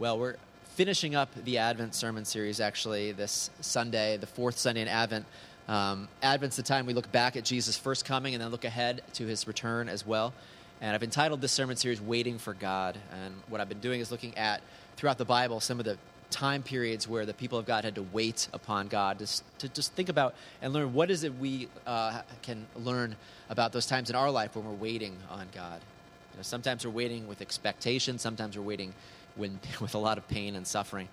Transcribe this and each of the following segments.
Well, we're finishing up the Advent sermon series actually this Sunday, the fourth Sunday in Advent. Um, Advent's the time we look back at Jesus' first coming and then look ahead to his return as well. And I've entitled this sermon series Waiting for God. And what I've been doing is looking at throughout the Bible some of the time periods where the people of God had to wait upon God to, to just think about and learn what is it we uh, can learn about those times in our life when we're waiting on God. You know, sometimes we're waiting with expectation, sometimes we're waiting when, with a lot of pain and suffering.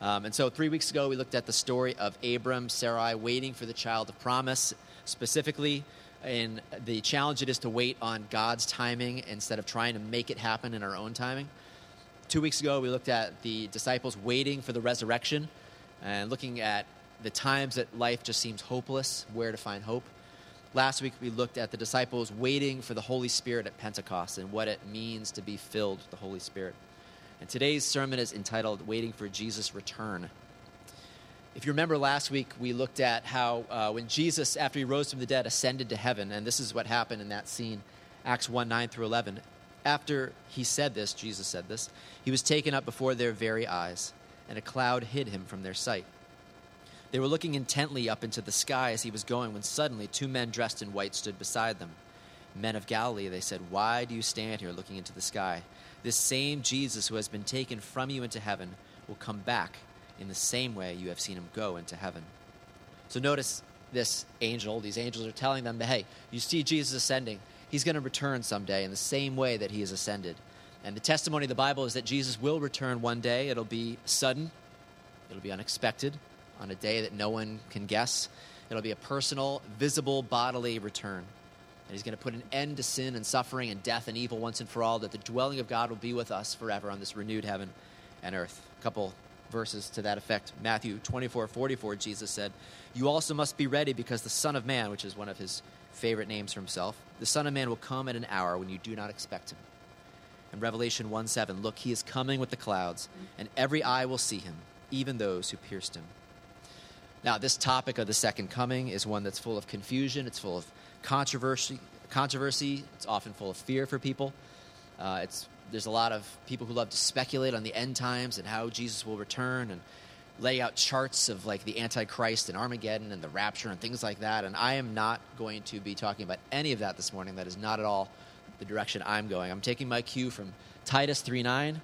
Um, and so, three weeks ago, we looked at the story of Abram, Sarai waiting for the child of promise, specifically in the challenge it is to wait on God's timing instead of trying to make it happen in our own timing. Two weeks ago, we looked at the disciples waiting for the resurrection and looking at the times that life just seems hopeless, where to find hope. Last week, we looked at the disciples waiting for the Holy Spirit at Pentecost and what it means to be filled with the Holy Spirit. And today's sermon is entitled Waiting for Jesus' Return. If you remember last week, we looked at how uh, when Jesus, after he rose from the dead, ascended to heaven, and this is what happened in that scene, Acts 1 9 through 11. After he said this, Jesus said this, he was taken up before their very eyes, and a cloud hid him from their sight. They were looking intently up into the sky as he was going when suddenly two men dressed in white stood beside them. Men of Galilee, they said, Why do you stand here looking into the sky? This same Jesus who has been taken from you into heaven will come back in the same way you have seen him go into heaven. So notice this angel, these angels are telling them that, hey, you see Jesus ascending. He's going to return someday in the same way that he has ascended. And the testimony of the Bible is that Jesus will return one day. It'll be sudden, it'll be unexpected, on a day that no one can guess. It'll be a personal, visible, bodily return. And he's going to put an end to sin and suffering and death and evil once and for all, that the dwelling of God will be with us forever on this renewed heaven and earth. A couple verses to that effect. Matthew 24 44, Jesus said, You also must be ready because the Son of Man, which is one of his favorite names for himself, the Son of Man will come at an hour when you do not expect him. And Revelation 1 7, Look, he is coming with the clouds, and every eye will see him, even those who pierced him. Now, this topic of the second coming is one that's full of confusion, it's full of controversy. Controversy. It's often full of fear for people. Uh, it's there's a lot of people who love to speculate on the end times and how Jesus will return and lay out charts of like the Antichrist and Armageddon and the rapture and things like that. And I am not going to be talking about any of that this morning. That is not at all the direction I'm going. I'm taking my cue from Titus 3 9,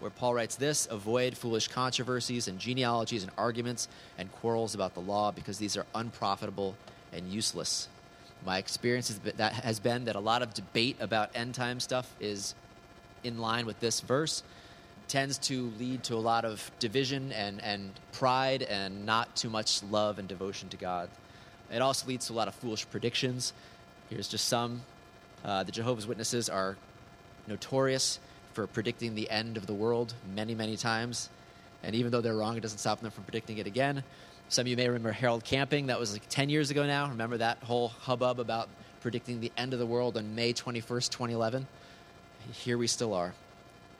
where Paul writes this Avoid foolish controversies and genealogies and arguments and quarrels about the law because these are unprofitable and useless my experience has been, that has been that a lot of debate about end time stuff is in line with this verse tends to lead to a lot of division and, and pride and not too much love and devotion to God. It also leads to a lot of foolish predictions. Here's just some. Uh, the Jehovah's Witnesses are notorious for predicting the end of the world many, many times. And even though they're wrong, it doesn't stop them from predicting it again. Some of you may remember Harold Camping. That was like 10 years ago now. Remember that whole hubbub about predicting the end of the world on May 21st, 2011? Here we still are.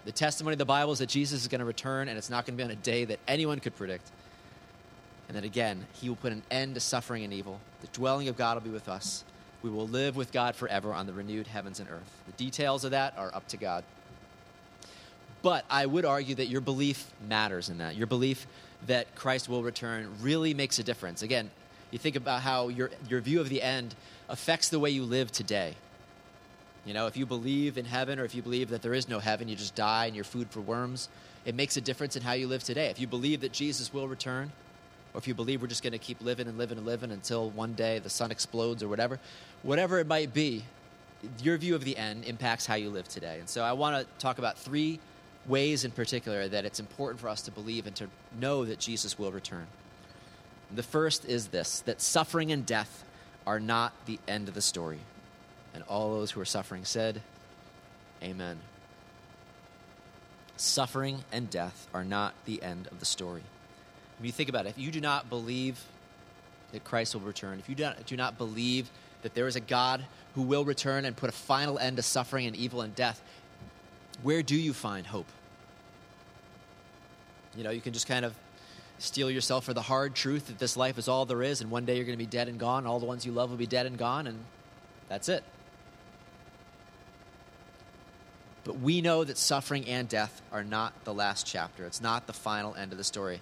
The testimony of the Bible is that Jesus is going to return, and it's not going to be on a day that anyone could predict. And then again, he will put an end to suffering and evil. The dwelling of God will be with us. We will live with God forever on the renewed heavens and earth. The details of that are up to God. But I would argue that your belief matters in that. Your belief that Christ will return really makes a difference. Again, you think about how your, your view of the end affects the way you live today. You know, if you believe in heaven or if you believe that there is no heaven, you just die and you're food for worms, it makes a difference in how you live today. If you believe that Jesus will return, or if you believe we're just going to keep living and living and living until one day the sun explodes or whatever, whatever it might be, your view of the end impacts how you live today. And so I want to talk about three ways in particular that it's important for us to believe and to know that Jesus will return. The first is this that suffering and death are not the end of the story. And all those who are suffering said, Amen. Suffering and death are not the end of the story. When you think about it, if you do not believe that Christ will return, if you do not, do not believe that there is a God who will return and put a final end to suffering and evil and death, where do you find hope? You know, you can just kind of steel yourself for the hard truth that this life is all there is, and one day you're going to be dead and gone. All the ones you love will be dead and gone, and that's it. But we know that suffering and death are not the last chapter. It's not the final end of the story.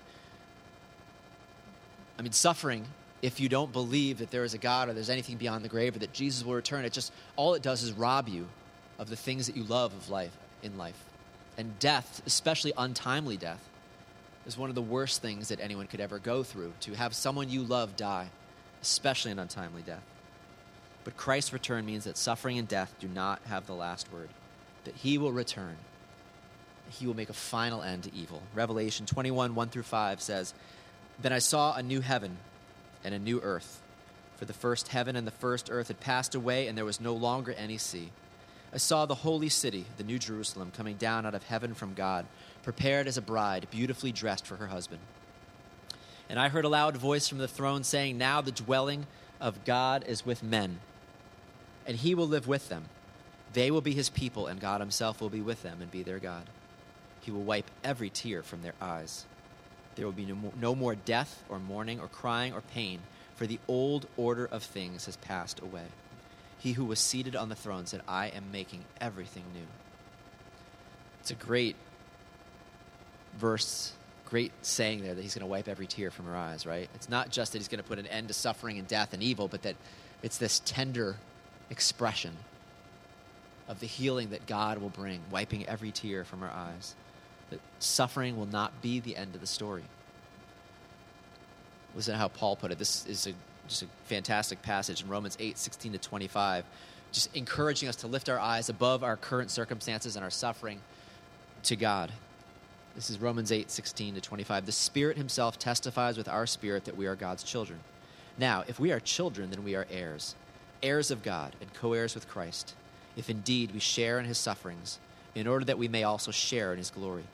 I mean, suffering, if you don't believe that there is a God or there's anything beyond the grave or that Jesus will return, it just, all it does is rob you of the things that you love of life, in life. And death, especially untimely death, is one of the worst things that anyone could ever go through to have someone you love die, especially an untimely death. But Christ's return means that suffering and death do not have the last word that he will return. He will make a final end to evil. Revelation 21, 1 through 5 says, Then I saw a new heaven and a new earth. For the first heaven and the first earth had passed away, and there was no longer any sea. I saw the holy city, the New Jerusalem, coming down out of heaven from God, prepared as a bride, beautifully dressed for her husband. And I heard a loud voice from the throne saying, Now the dwelling of God is with men, and he will live with them they will be his people, and God himself will be with them and be their God. He will wipe every tear from their eyes. There will be no more, death, or mourning, or crying, or pain, for the old order of things has passed away. He who was seated on the throne said, I am making everything new. It's a great verse, great saying there that he's going to wipe every tear from her eyes, right? It's not just that he's going to put an end to suffering and death and evil, but that it's this tender expression of the healing that God will bring, wiping every tear from her eyes. That suffering will not be the end of the story. Listen to how Paul put it. This is a, just a fantastic passage in Romans 8 16 to 25, just encouraging us to lift our eyes above our current circumstances and our suffering to God. This is Romans 8 16 to 25. The Spirit Himself testifies with our spirit that we are God's children. Now, if we are children, then we are heirs, heirs of God, and co heirs with Christ if indeed we share in his sufferings, in order that we may also share in his glory.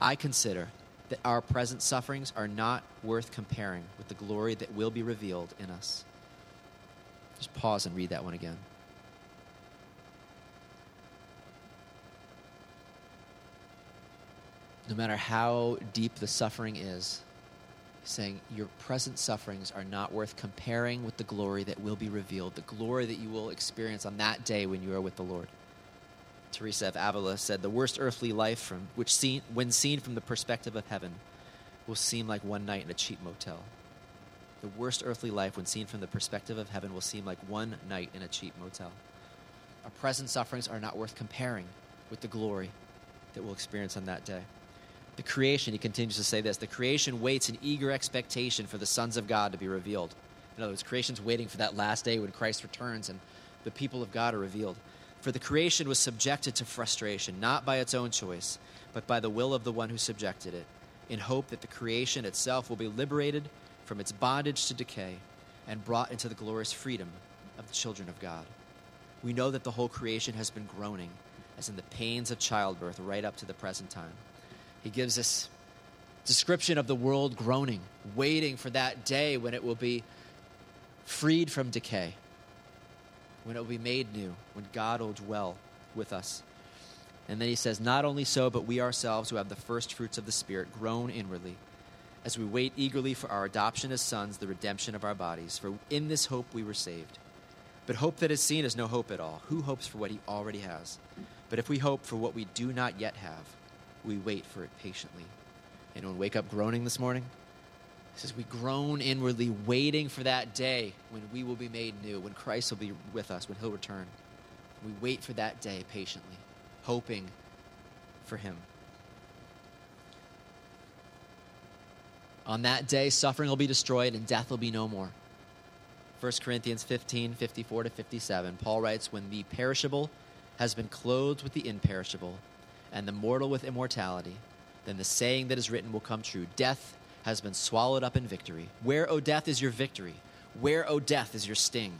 I consider that our present sufferings are not worth comparing with the glory that will be revealed in us. Just pause and read that one again. No matter how deep the suffering is, saying your present sufferings are not worth comparing with the glory that will be revealed, the glory that you will experience on that day when you are with the Lord. Teresa of Avila said, The worst earthly life, from, which seen, when seen from the perspective of heaven, will seem like one night in a cheap motel. The worst earthly life, when seen from the perspective of heaven, will seem like one night in a cheap motel. Our present sufferings are not worth comparing with the glory that we'll experience on that day. The creation, he continues to say this the creation waits in eager expectation for the sons of God to be revealed. In other words, creation's waiting for that last day when Christ returns and the people of God are revealed. For the creation was subjected to frustration, not by its own choice, but by the will of the one who subjected it, in hope that the creation itself will be liberated from its bondage to decay and brought into the glorious freedom of the children of God. We know that the whole creation has been groaning, as in the pains of childbirth, right up to the present time. He gives us description of the world groaning, waiting for that day when it will be freed from decay, when it will be made new, when God will dwell with us. And then he says, Not only so, but we ourselves who have the first fruits of the Spirit groan inwardly as we wait eagerly for our adoption as sons, the redemption of our bodies. For in this hope we were saved. But hope that is seen is no hope at all. Who hopes for what he already has? But if we hope for what we do not yet have, we wait for it patiently. Anyone wake up groaning this morning? He says, We groan inwardly, waiting for that day when we will be made new, when Christ will be with us, when he'll return. We wait for that day patiently, hoping for him. On that day, suffering will be destroyed and death will be no more. 1 Corinthians 15 54 to 57, Paul writes, When the perishable has been clothed with the imperishable, and the mortal with immortality, then the saying that is written will come true Death has been swallowed up in victory. Where, O death, is your victory? Where, O death, is your sting?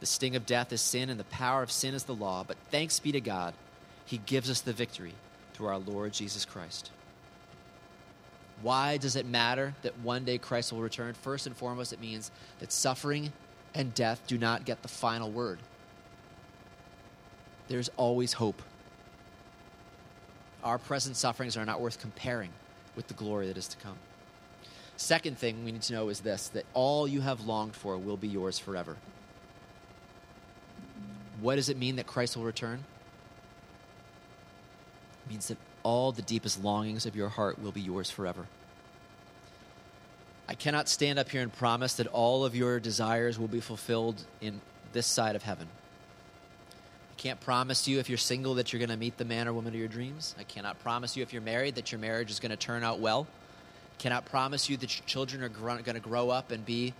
The sting of death is sin, and the power of sin is the law. But thanks be to God, He gives us the victory through our Lord Jesus Christ. Why does it matter that one day Christ will return? First and foremost, it means that suffering and death do not get the final word. There's always hope our present sufferings are not worth comparing with the glory that is to come. Second thing we need to know is this that all you have longed for will be yours forever. What does it mean that Christ will return? means that all the deepest longings of your heart will be yours forever. I cannot stand up here and promise that all of your desires will be fulfilled in this side of heaven. Can't promise you if you're single that you're going to meet the man or woman of your dreams. I cannot promise you if you're married that your marriage is going to turn out well. Cannot promise you that your children are going to grow up and be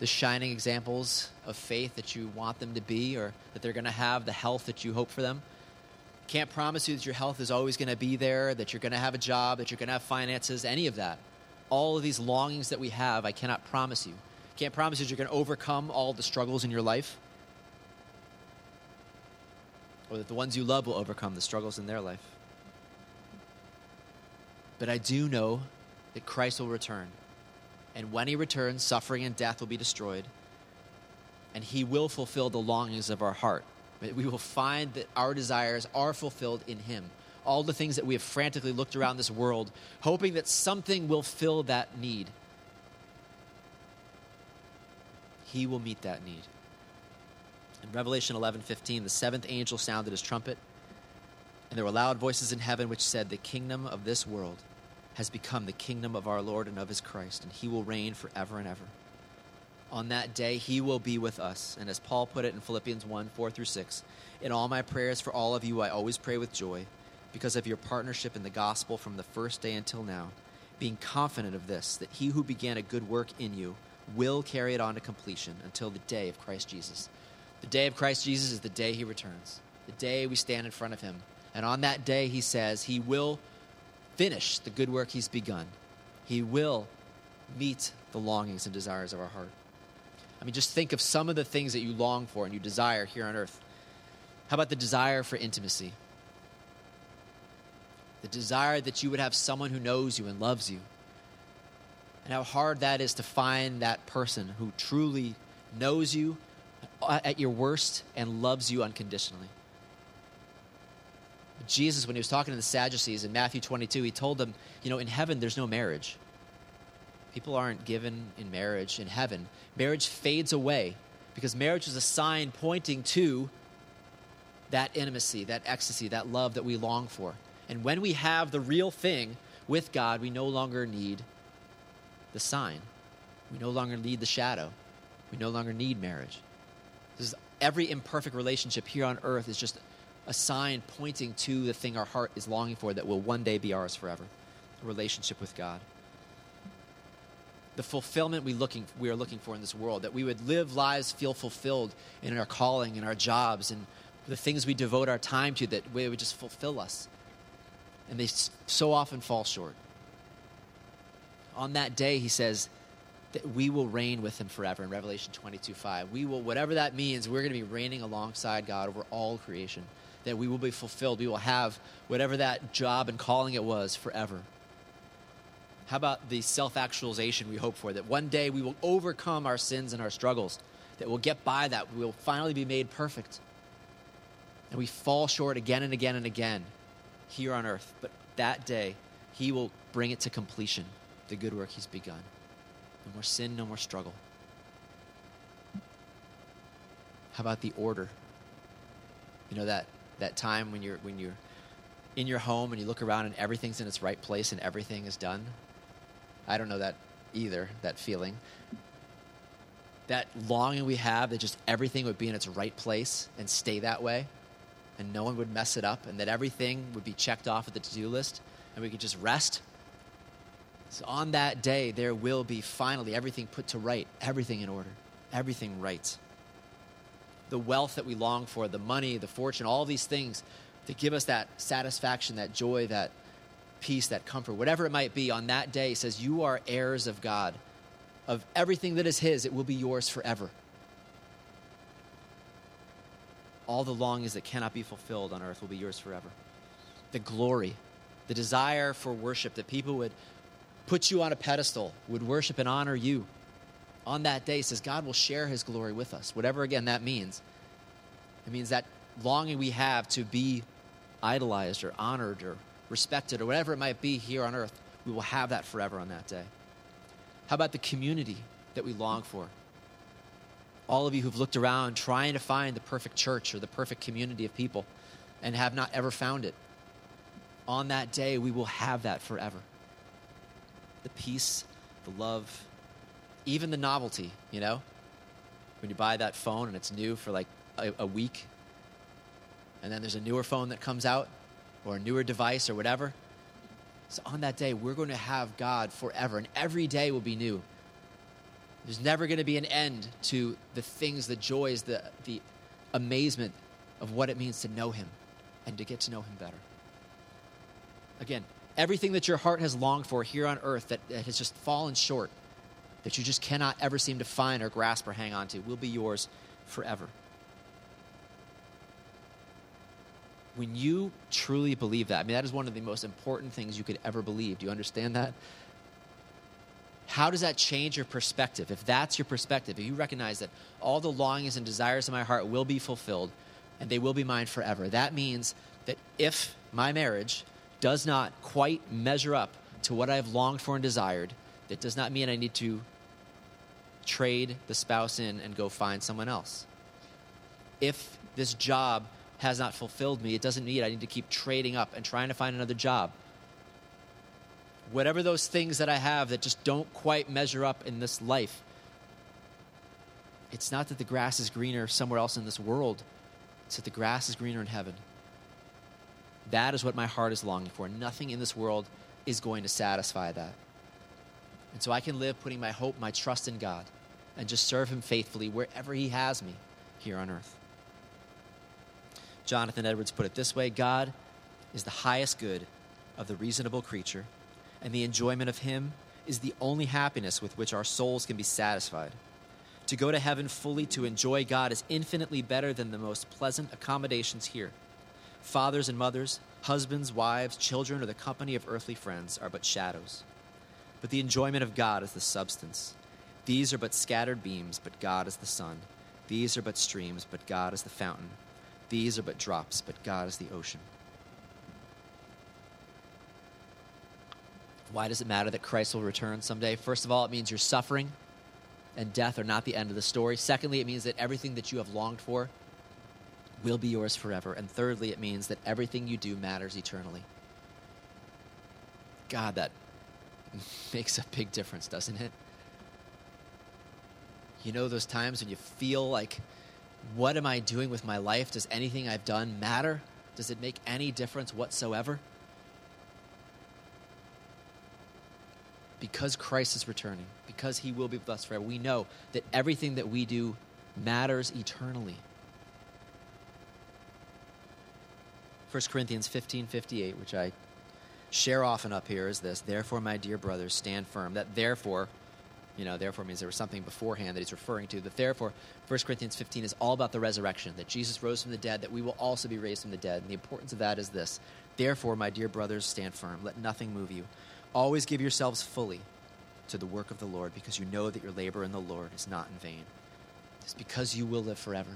the shining examples of faith that you want them to be or that they're going to have the health that you hope for them. Can't promise you that your health is always going to be there, that you're going to have a job, that you're going to have finances, any of that all of these longings that we have, I cannot promise you. Can't promise you you're going to overcome all the struggles in your life, or that the ones you love will overcome the struggles in their life. But I do know that Christ will return. And when he returns, suffering and death will be destroyed. And he will fulfill the longings of our heart. We will find that our desires are fulfilled in him all the things that we have frantically looked around this world, hoping that something will fill that need. He will meet that need. In Revelation 11:15, the seventh angel sounded his trumpet, and there were loud voices in heaven which said, "The kingdom of this world has become the kingdom of our Lord and of his Christ, and he will reign forever and ever." On that day, he will be with us. And as Paul put it in Philippians 1 4 through 6, in all my prayers for all of you, I always pray with joy because of your partnership in the gospel from the first day until now, being confident of this, that he who began a good work in you will carry it on to completion until the day of Christ Jesus. The day of Christ Jesus is the day he returns, the day we stand in front of him. And on that day, he says, he will finish the good work he's begun. He will meet the longings and desires of our heart. I mean, just think of some of the things that you long for and you desire here on earth. How about the desire for intimacy? the desire that you would have someone who knows you and loves you. And how hard that is to find that person who truly knows you Uh, at your worst and loves you unconditionally. Jesus, when he was talking to the Sadducees in Matthew 22, he told them, you know, in heaven there's no marriage. People aren't given in marriage in heaven. Marriage fades away because marriage is a sign pointing to that intimacy, that ecstasy, that love that we long for. And when we have the real thing with God, we no longer need the sign. We no longer need the shadow. We no longer need marriage. Every imperfect relationship here on earth is just a sign pointing to the thing our heart is longing for that will one day be ours forever a relationship with God. The fulfillment we, looking, we are looking for in this world, that we would live lives feel fulfilled in our calling, in our jobs, and the things we devote our time to, that would just fulfill us and they so often fall short. On that day, he says that we will reign with him forever in Revelation 22 5. We will, whatever that means, we're going to be reigning alongside God over all creation. That we will be fulfilled. We will have whatever that job and calling it was forever. How about the self actualization we hope for? That one day we will overcome our sins and our struggles. That we'll get by that. We will finally be made perfect. And we fall short again and again and again here on earth, but that day he will bring it to completion, the good work he's begun. No more sin, no more struggle. How about the order? You know that that time when you're when you're in your home and you look around and everything's in its right place and everything is done. I don't know that either, that feeling. That longing we have that just everything would be in its right place and stay that way and no one would mess it up and that everything would be checked off of the to do list and we could just rest. So on that day, there will be finally everything put to right, everything in order, everything right. The wealth that we long for, the money, the fortune, all these things that give us that satisfaction, that joy, that peace, that comfort, whatever it might be, on that day, says, You are heirs of God. Of everything that is His, it will be yours forever all the longings that cannot be fulfilled on earth will be yours forever. The glory, the desire for worship, that people would put you on a pedestal, would worship and honor you. On that day, says God will share his glory with us, whatever again that means. It means that longing we have to be idolized or honored or respected or whatever it might be here on earth, we will have that forever on that day. How about the community that we long for? all of you who've looked around trying to find the perfect church or the perfect community of people and have not ever found it. on that day, we will have that forever. The peace, the love, even the novelty, you know? When you buy that phone and it's new for like a, a week, and then there's a newer phone that comes out, or a newer device, or whatever. So on that day, we're going to have God forever, and every day will be new. There's never going to be an end to the things, the joys, the, the amazement of what it means to know Him and to get to know Him better. Again, everything that your heart has longed for here on earth that, that has just fallen short, that you just cannot ever seem to find or grasp or hang on to, will be yours forever. When you truly believe that, I mean, that is one of the most important things you could ever believe. Do you understand that? How does that change your perspective? If that's your perspective, if you recognize that all the longings and desires of my heart will be fulfilled and they will be mine forever, that means that if my marriage does not quite measure up to what I've longed for and desired, that does not mean I need to trade the spouse in and go find someone else. If this job has not fulfilled me, it doesn't mean I need to keep trading up and trying to find another job. Whatever those things that I have that just don't quite measure up in this life, it's not that the grass is greener somewhere else in this world, it's that the grass is greener in heaven. That is what my heart is longing for. Nothing in this world is going to satisfy that. And so I can live putting my hope, my trust in God, and just serve Him faithfully wherever He has me here on earth. Jonathan Edwards put it this way God is the highest good of the reasonable creature, and the enjoyment of Him is the only happiness with which our souls can be satisfied. To go to heaven fully to enjoy God is infinitely better than the most pleasant accommodations here. Fathers and mothers, husbands, wives, children, or the company of earthly friends are but shadows. But the enjoyment of God is the substance. These are but scattered beams, but God is the sun. These are but streams, but God is the fountain. These are but drops, but God is the ocean. Why does it matter that Christ will return someday? First of all, it means your suffering and death are not the end of the story. Secondly, it means that everything that you have longed for will be yours forever. And thirdly, it means that everything you do matters eternally. God, that makes a big difference, doesn't it? You know, those times when you feel like, what am I doing with my life? Does anything I've done matter? Does it make any difference whatsoever? Because Christ is returning, because he will be with us forever, we know that everything that we do matters eternally. 1 Corinthians 15 58, which I share often up here, is this Therefore, my dear brothers, stand firm. That therefore, you know, therefore means there was something beforehand that he's referring to. That therefore, 1 Corinthians 15 is all about the resurrection, that Jesus rose from the dead, that we will also be raised from the dead. And the importance of that is this Therefore, my dear brothers, stand firm. Let nothing move you. Always give yourselves fully to the work of the Lord, because you know that your labor in the Lord is not in vain. It's because you will live forever.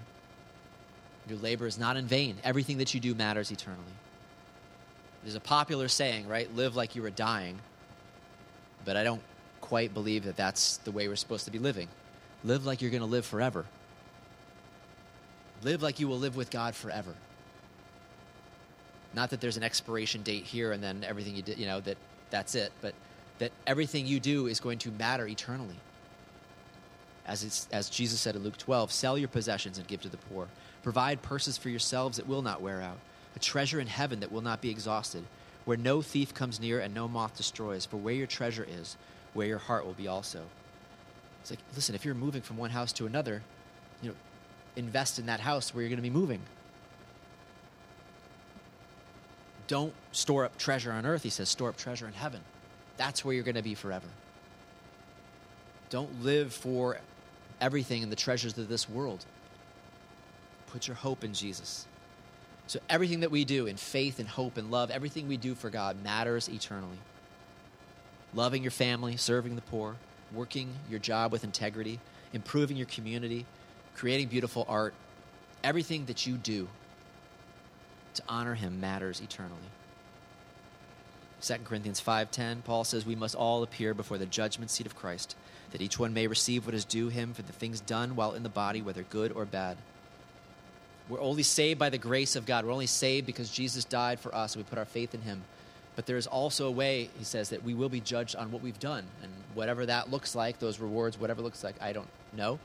Your labor is not in vain. Everything that you do matters eternally. There's a popular saying, right? Live like you are dying. But I don't quite believe that that's the way we're supposed to be living. Live like you're going to live forever. Live like you will live with God forever. Not that there's an expiration date here and then everything you did, you know, that that's it, but that everything you do is going to matter eternally. As, as Jesus said in Luke 12, sell your possessions and give to the poor. Provide purses for yourselves that will not wear out, a treasure in heaven that will not be exhausted, where no thief comes near and no moth destroys. For where your treasure is, where your heart will be also. It's like, listen, if you're moving from one house to another, you know, invest in that house where you're going to be moving. Don't store up treasure on earth, he says, store up treasure in heaven. That's where you're going to be forever. Don't live for everything and the treasures of this world. Put your hope in Jesus. So, everything that we do in faith and hope and love, everything we do for God matters eternally. Loving your family, serving the poor, working your job with integrity, improving your community, creating beautiful art, everything that you do to honor him matters eternally. 2 Corinthians 5:10 Paul says we must all appear before the judgment seat of Christ that each one may receive what is due him for the things done while in the body whether good or bad. We're only saved by the grace of God. We're only saved because Jesus died for us and we put our faith in him. But there is also a way, he says, that we will be judged on what we've done. And whatever that looks like, those rewards, whatever looks like, I don't know.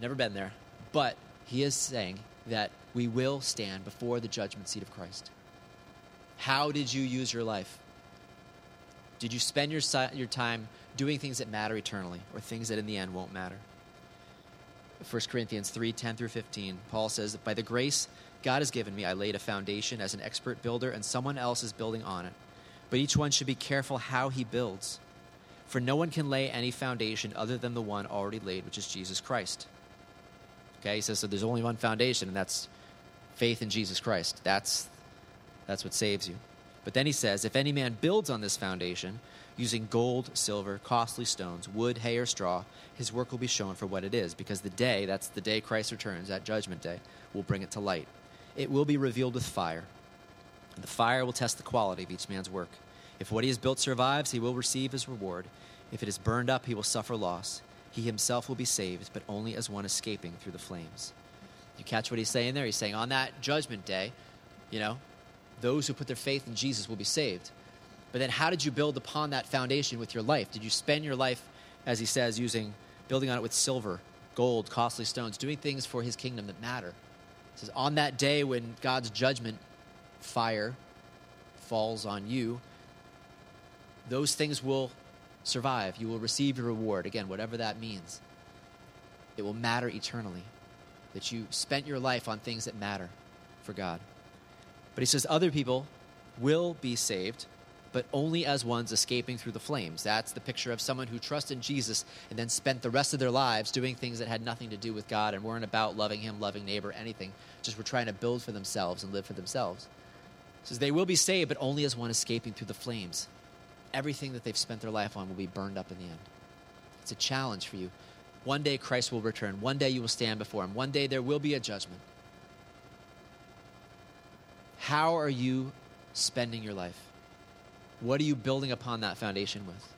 Never been there. But he is saying that we will stand before the judgment seat of Christ. How did you use your life? Did you spend your, your time doing things that matter eternally or things that in the end won't matter? 1 Corinthians 3 10 through 15, Paul says, By the grace God has given me, I laid a foundation as an expert builder, and someone else is building on it. But each one should be careful how he builds. For no one can lay any foundation other than the one already laid, which is Jesus Christ. Okay, he says, so there's only one foundation, and that's faith in Jesus Christ. That's, that's what saves you. But then he says, if any man builds on this foundation, using gold, silver, costly stones, wood, hay, or straw, his work will be shown for what it is, because the day, that's the day Christ returns, that judgment day, will bring it to light. It will be revealed with fire. And the fire will test the quality of each man's work. If what he has built survives, he will receive his reward. If it is burned up, he will suffer loss. He himself will be saved, but only as one escaping through the flames. You catch what he's saying there? He's saying on that judgment day, you know, those who put their faith in Jesus will be saved. But then how did you build upon that foundation with your life? Did you spend your life, as he says, using building on it with silver, gold, costly stones, doing things for his kingdom that matter? He says, on that day when God's judgment fire falls on you, those things will survive. You will receive your reward. Again, whatever that means. It will matter eternally that you spent your life on things that matter for God. But he says other people will be saved, but only as ones escaping through the flames. That's the picture of someone who trusted Jesus and then spent the rest of their lives doing things that had nothing to do with God and weren't about loving Him, loving neighbor, anything. Just were trying to build for themselves and live for themselves. He says they will be saved, but only as one escaping through the flames. Everything that they've spent their life on will be burned up in the end. It's a challenge for you. One day Christ will return. One day you will stand before Him. One day there will be a judgment. How are you spending your life? What are you building upon that foundation with?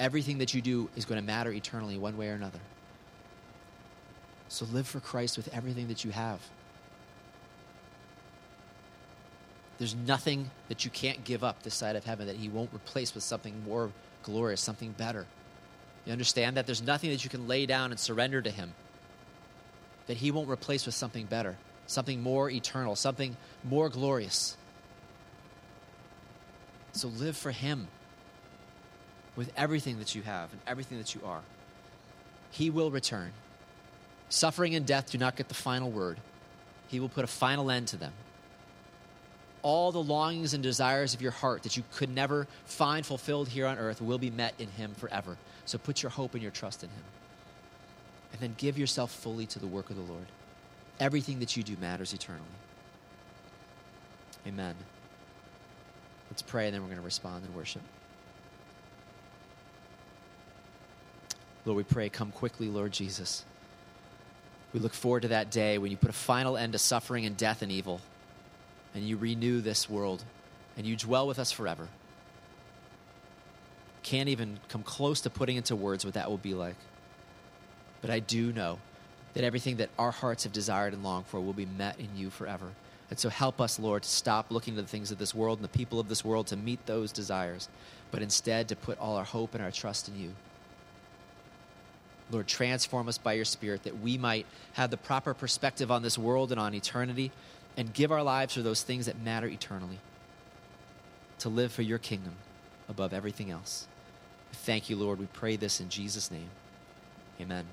Everything that you do is going to matter eternally, one way or another. So live for Christ with everything that you have. There's nothing that you can't give up this side of heaven that He won't replace with something more glorious, something better. You understand that? There's nothing that you can lay down and surrender to Him that He won't replace with something better, something more eternal, something more glorious. So live for Him with everything that you have and everything that you are. He will return. Suffering and death do not get the final word, He will put a final end to them. All the longings and desires of your heart that you could never find fulfilled here on earth will be met in Him forever. So put your hope and your trust in Him. And then give yourself fully to the work of the Lord. Everything that you do matters eternally. Amen. Let's pray, and then we're going to respond and worship. Lord, we pray, come quickly, Lord Jesus. We look forward to that day when you put a final end to suffering and death and evil, and you renew this world, and you dwell with us forever. Can't even come close to putting into words what that will be like. But I do know that everything that our hearts have desired and longed for will be met in you forever. And so help us, Lord, to stop looking to the things of this world and the people of this world to meet those desires, but instead to put all our hope and our trust in you. Lord, transform us by your Spirit that we might have the proper perspective on this world and on eternity and give our lives for those things that matter eternally. To live for your kingdom above everything else. Thank you, Lord. We pray this in Jesus' name. Amen.